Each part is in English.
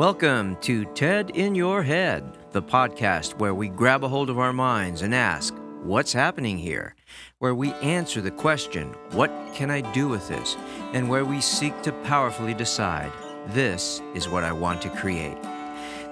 Welcome to TED in Your Head, the podcast where we grab a hold of our minds and ask, What's happening here? Where we answer the question, What can I do with this? And where we seek to powerfully decide, This is what I want to create.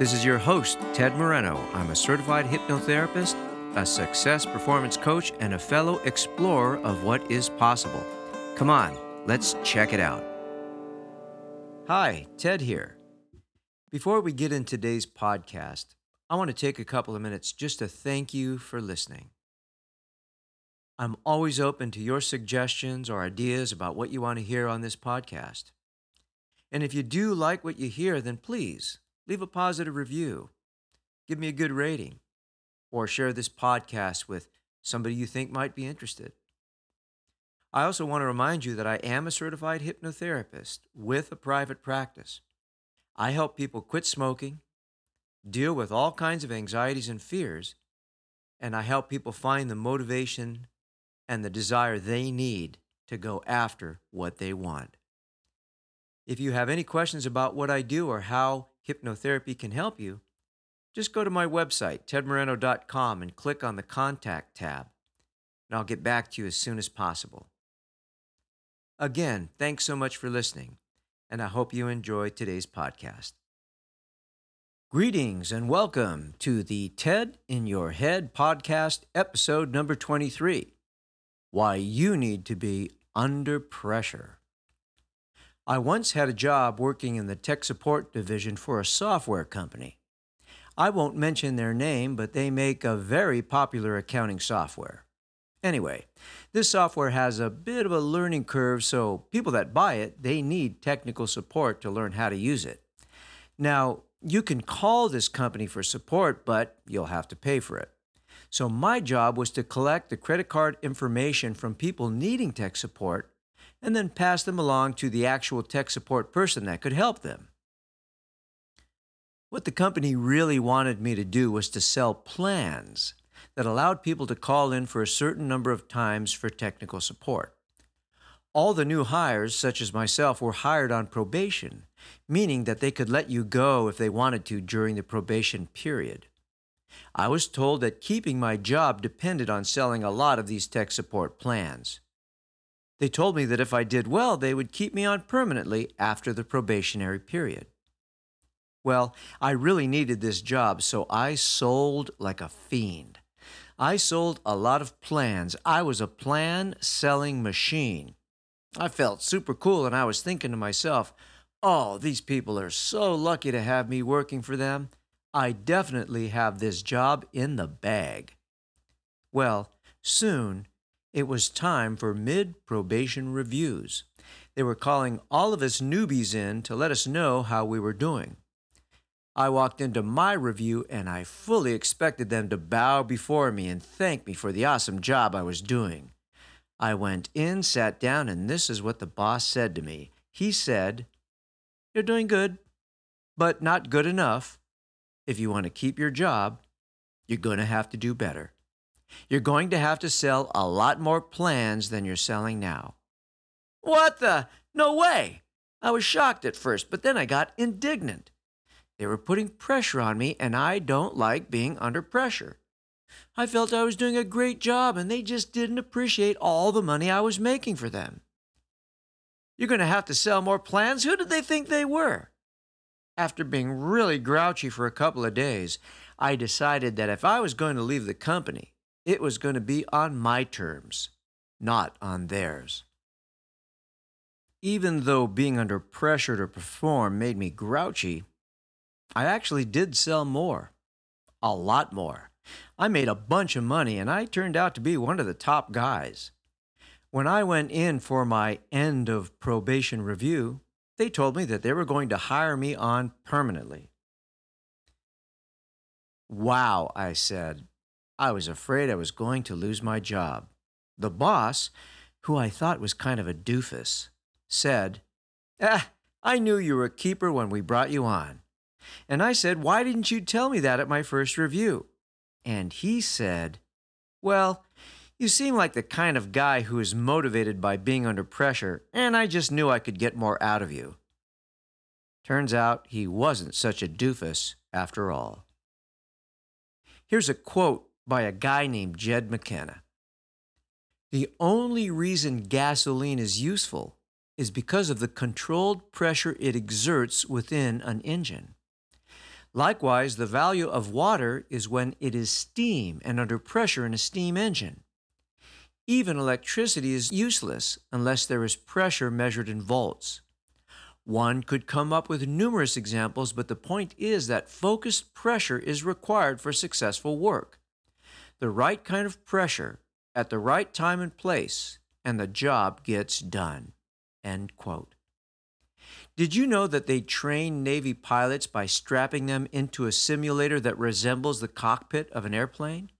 This is your host, Ted Moreno. I'm a certified hypnotherapist, a success performance coach, and a fellow explorer of what is possible. Come on, let's check it out. Hi, Ted here. Before we get into today's podcast, I want to take a couple of minutes just to thank you for listening. I'm always open to your suggestions or ideas about what you want to hear on this podcast. And if you do like what you hear, then please leave a positive review, give me a good rating, or share this podcast with somebody you think might be interested. I also want to remind you that I am a certified hypnotherapist with a private practice. I help people quit smoking, deal with all kinds of anxieties and fears, and I help people find the motivation and the desire they need to go after what they want. If you have any questions about what I do or how hypnotherapy can help you, just go to my website, tedmoreno.com, and click on the Contact tab, and I'll get back to you as soon as possible. Again, thanks so much for listening, and I hope you enjoy today's podcast. Greetings and welcome to the TED in Your Head podcast, episode number 23 Why You Need to Be Under Pressure. I once had a job working in the tech support division for a software company. I won't mention their name, but they make a very popular accounting software. Anyway, this software has a bit of a learning curve, so people that buy it, they need technical support to learn how to use it. Now, you can call this company for support, but you'll have to pay for it. So my job was to collect the credit card information from people needing tech support and then pass them along to the actual tech support person that could help them. What the company really wanted me to do was to sell plans that allowed people to call in for a certain number of times for technical support. All the new hires, such as myself, were hired on probation, meaning that they could let you go if they wanted to during the probation period. I was told that keeping my job depended on selling a lot of these tech support plans. They told me that if I did well, they would keep me on permanently after the probationary period. Well, I really needed this job, so I sold like a fiend. I sold a lot of plans. I was a plan selling machine. I felt super cool, and I was thinking to myself, oh, these people are so lucky to have me working for them. I definitely have this job in the bag. Well, soon it was time for mid probation reviews. They were calling all of us newbies in to let us know how we were doing. I walked into my review and I fully expected them to bow before me and thank me for the awesome job I was doing. I went in, sat down, and this is what the boss said to me. He said, You're doing good, but not good enough. If you want to keep your job, you're going to have to do better. You're going to have to sell a lot more plans than you're selling now. What the? No way! I was shocked at first, but then I got indignant. They were putting pressure on me, and I don't like being under pressure. I felt I was doing a great job, and they just didn't appreciate all the money I was making for them. You're going to have to sell more plans? Who did they think they were? After being really grouchy for a couple of days, I decided that if I was going to leave the company, it was going to be on my terms, not on theirs. Even though being under pressure to perform made me grouchy, I actually did sell more. A lot more. I made a bunch of money and I turned out to be one of the top guys. When I went in for my end of probation review, they told me that they were going to hire me on permanently. Wow, I said. I was afraid I was going to lose my job. The boss, who I thought was kind of a doofus, said, Ah, I knew you were a keeper when we brought you on. And I said, Why didn't you tell me that at my first review? And he said, Well, you seem like the kind of guy who is motivated by being under pressure, and I just knew I could get more out of you. Turns out he wasn't such a doofus after all. Here's a quote by a guy named Jed McKenna The only reason gasoline is useful is because of the controlled pressure it exerts within an engine. Likewise, the value of water is when it is steam and under pressure in a steam engine. Even electricity is useless unless there is pressure measured in volts. One could come up with numerous examples, but the point is that focused pressure is required for successful work. The right kind of pressure at the right time and place, and the job gets done. End quote. Did you know that they train Navy pilots by strapping them into a simulator that resembles the cockpit of an airplane?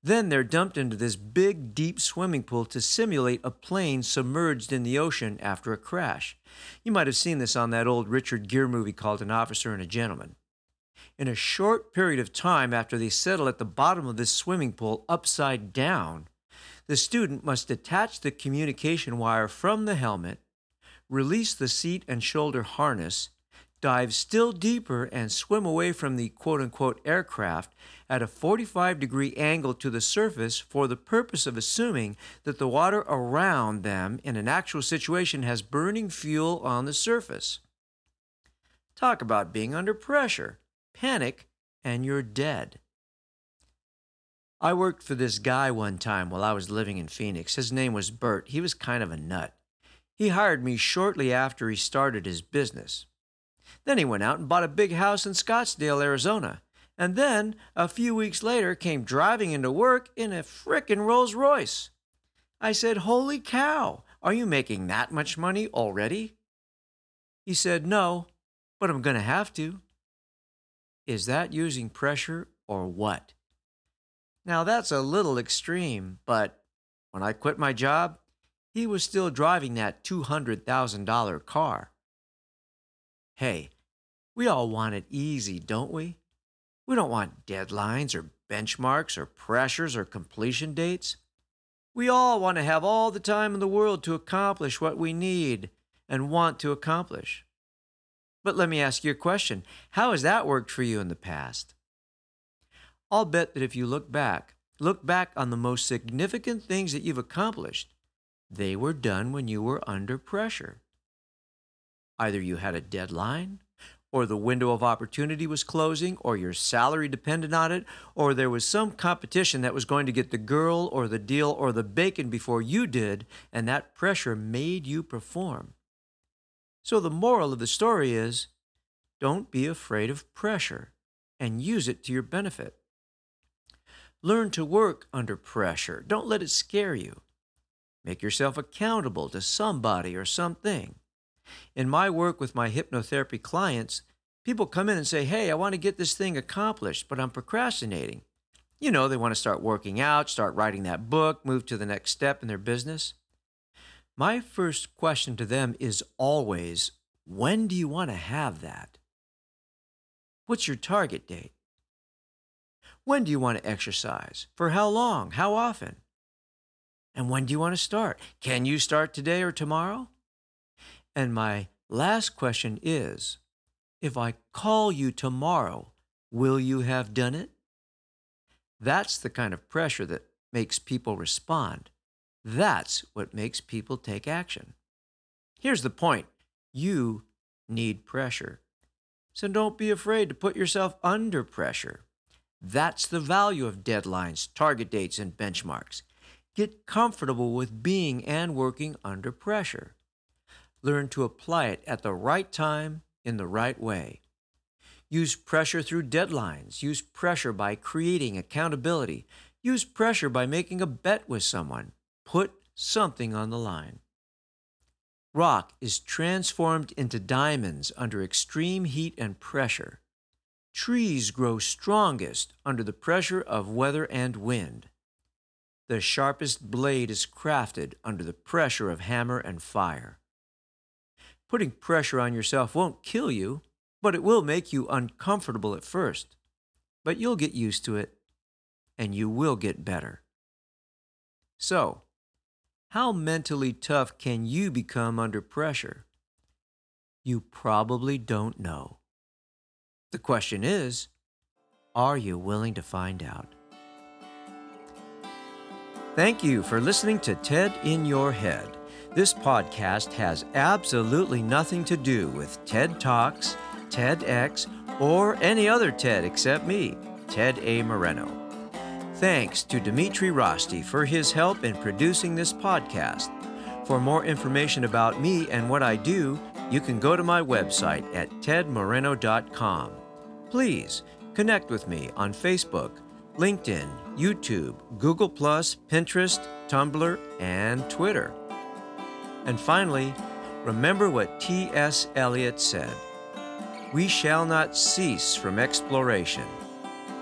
Then they're dumped into this big, deep swimming pool to simulate a plane submerged in the ocean after a crash. You might have seen this on that old Richard Gere movie called An Officer and a Gentleman. In a short period of time after they settle at the bottom of this swimming pool upside down, the student must detach the communication wire from the helmet, release the seat and shoulder harness, dive still deeper and swim away from the quote unquote aircraft at a 45 degree angle to the surface for the purpose of assuming that the water around them in an actual situation has burning fuel on the surface. Talk about being under pressure, panic, and you're dead. I worked for this guy one time while I was living in Phoenix. His name was Bert. He was kind of a nut. He hired me shortly after he started his business. Then he went out and bought a big house in Scottsdale, Arizona. And then, a few weeks later, came driving into work in a frickin' Rolls Royce. I said, Holy cow, are you making that much money already? He said, No, but I'm going to have to. Is that using pressure or what? Now, that's a little extreme, but when I quit my job, he was still driving that $200,000 car. Hey, we all want it easy, don't we? We don't want deadlines or benchmarks or pressures or completion dates. We all want to have all the time in the world to accomplish what we need and want to accomplish. But let me ask you a question How has that worked for you in the past? I'll bet that if you look back, look back on the most significant things that you've accomplished, they were done when you were under pressure. Either you had a deadline, or the window of opportunity was closing, or your salary depended on it, or there was some competition that was going to get the girl or the deal or the bacon before you did, and that pressure made you perform. So the moral of the story is don't be afraid of pressure and use it to your benefit. Learn to work under pressure. Don't let it scare you. Make yourself accountable to somebody or something. In my work with my hypnotherapy clients, people come in and say, Hey, I want to get this thing accomplished, but I'm procrastinating. You know, they want to start working out, start writing that book, move to the next step in their business. My first question to them is always, When do you want to have that? What's your target date? When do you want to exercise? For how long? How often? And when do you want to start? Can you start today or tomorrow? And my last question is if I call you tomorrow, will you have done it? That's the kind of pressure that makes people respond. That's what makes people take action. Here's the point you need pressure. So don't be afraid to put yourself under pressure. That's the value of deadlines, target dates, and benchmarks. Get comfortable with being and working under pressure. Learn to apply it at the right time in the right way. Use pressure through deadlines. Use pressure by creating accountability. Use pressure by making a bet with someone. Put something on the line. Rock is transformed into diamonds under extreme heat and pressure. Trees grow strongest under the pressure of weather and wind. The sharpest blade is crafted under the pressure of hammer and fire. Putting pressure on yourself won't kill you, but it will make you uncomfortable at first. But you'll get used to it, and you will get better. So, how mentally tough can you become under pressure? You probably don't know. The question is are you willing to find out? Thank you for listening to TED in Your Head. This podcast has absolutely nothing to do with TED Talks, TEDx, or any other TED except me, Ted A. Moreno. Thanks to Dimitri Rosti for his help in producing this podcast. For more information about me and what I do, you can go to my website at tedmoreno.com. Please connect with me on Facebook, LinkedIn, YouTube, Google, Pinterest, Tumblr, and Twitter. And finally, remember what T.S. Eliot said We shall not cease from exploration,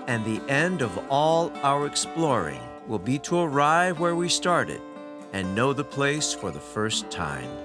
and the end of all our exploring will be to arrive where we started and know the place for the first time.